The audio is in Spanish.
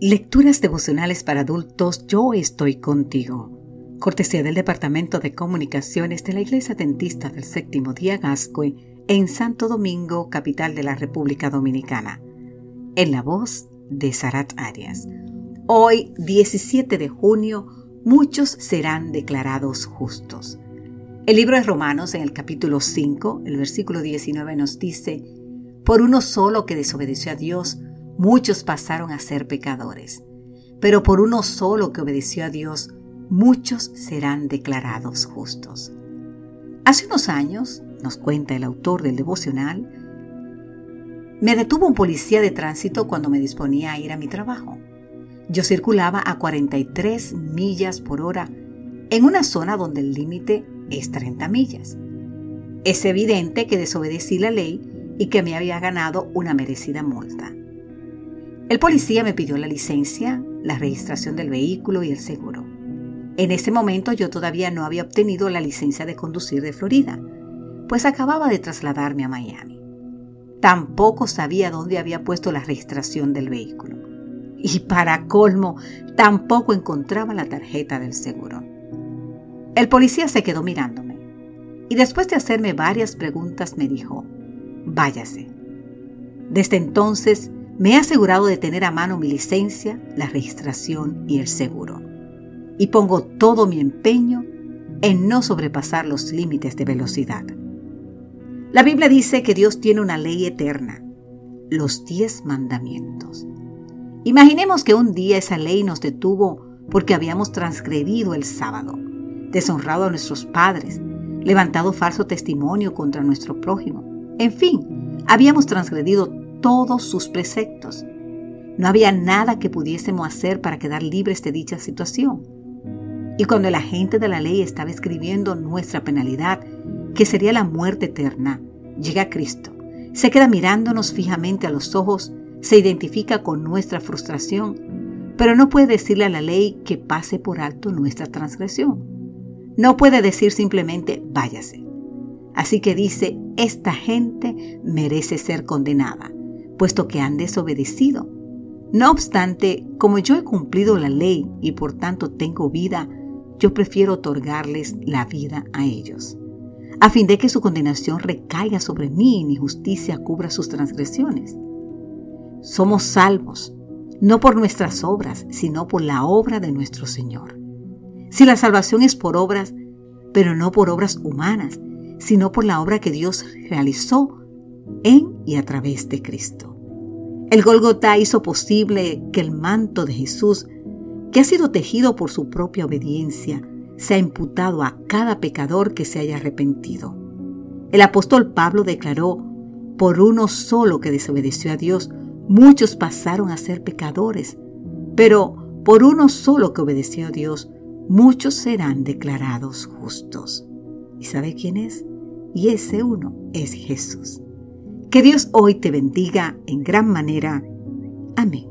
Lecturas devocionales para adultos Yo estoy contigo. Cortesía del Departamento de Comunicaciones de la Iglesia Dentista del Séptimo Día Gascue en Santo Domingo, capital de la República Dominicana. En la voz de Sarat Arias. Hoy, 17 de junio, muchos serán declarados justos. El libro de Romanos en el capítulo 5, el versículo 19 nos dice, Por uno solo que desobedeció a Dios, muchos pasaron a ser pecadores. Pero por uno solo que obedeció a Dios, muchos serán declarados justos. Hace unos años, nos cuenta el autor del devocional, me detuvo un policía de tránsito cuando me disponía a ir a mi trabajo. Yo circulaba a 43 millas por hora en una zona donde el límite es 30 millas. Es evidente que desobedecí la ley y que me había ganado una merecida multa. El policía me pidió la licencia, la registración del vehículo y el seguro. En ese momento yo todavía no había obtenido la licencia de conducir de Florida, pues acababa de trasladarme a Miami. Tampoco sabía dónde había puesto la registración del vehículo. Y para colmo, tampoco encontraba la tarjeta del seguro. El policía se quedó mirándome y después de hacerme varias preguntas me dijo, váyase. Desde entonces me he asegurado de tener a mano mi licencia, la registración y el seguro. Y pongo todo mi empeño en no sobrepasar los límites de velocidad. La Biblia dice que Dios tiene una ley eterna, los diez mandamientos. Imaginemos que un día esa ley nos detuvo porque habíamos transgredido el sábado, deshonrado a nuestros padres, levantado falso testimonio contra nuestro prójimo. En fin, habíamos transgredido todos sus preceptos. No había nada que pudiésemos hacer para quedar libres de dicha situación. Y cuando el agente de la ley estaba escribiendo nuestra penalidad, que sería la muerte eterna, llega Cristo, se queda mirándonos fijamente a los ojos, se identifica con nuestra frustración, pero no puede decirle a la ley que pase por alto nuestra transgresión. No puede decir simplemente váyase. Así que dice, esta gente merece ser condenada puesto que han desobedecido. No obstante, como yo he cumplido la ley y por tanto tengo vida, yo prefiero otorgarles la vida a ellos, a fin de que su condenación recaiga sobre mí y mi justicia cubra sus transgresiones. Somos salvos, no por nuestras obras, sino por la obra de nuestro Señor. Si la salvación es por obras, pero no por obras humanas, sino por la obra que Dios realizó en y a través de Cristo. El Golgotá hizo posible que el manto de Jesús, que ha sido tejido por su propia obediencia, sea imputado a cada pecador que se haya arrepentido. El apóstol Pablo declaró, por uno solo que desobedeció a Dios, muchos pasaron a ser pecadores, pero por uno solo que obedeció a Dios, muchos serán declarados justos. ¿Y sabe quién es? Y ese uno es Jesús. Que Dios hoy te bendiga en gran manera. Amén.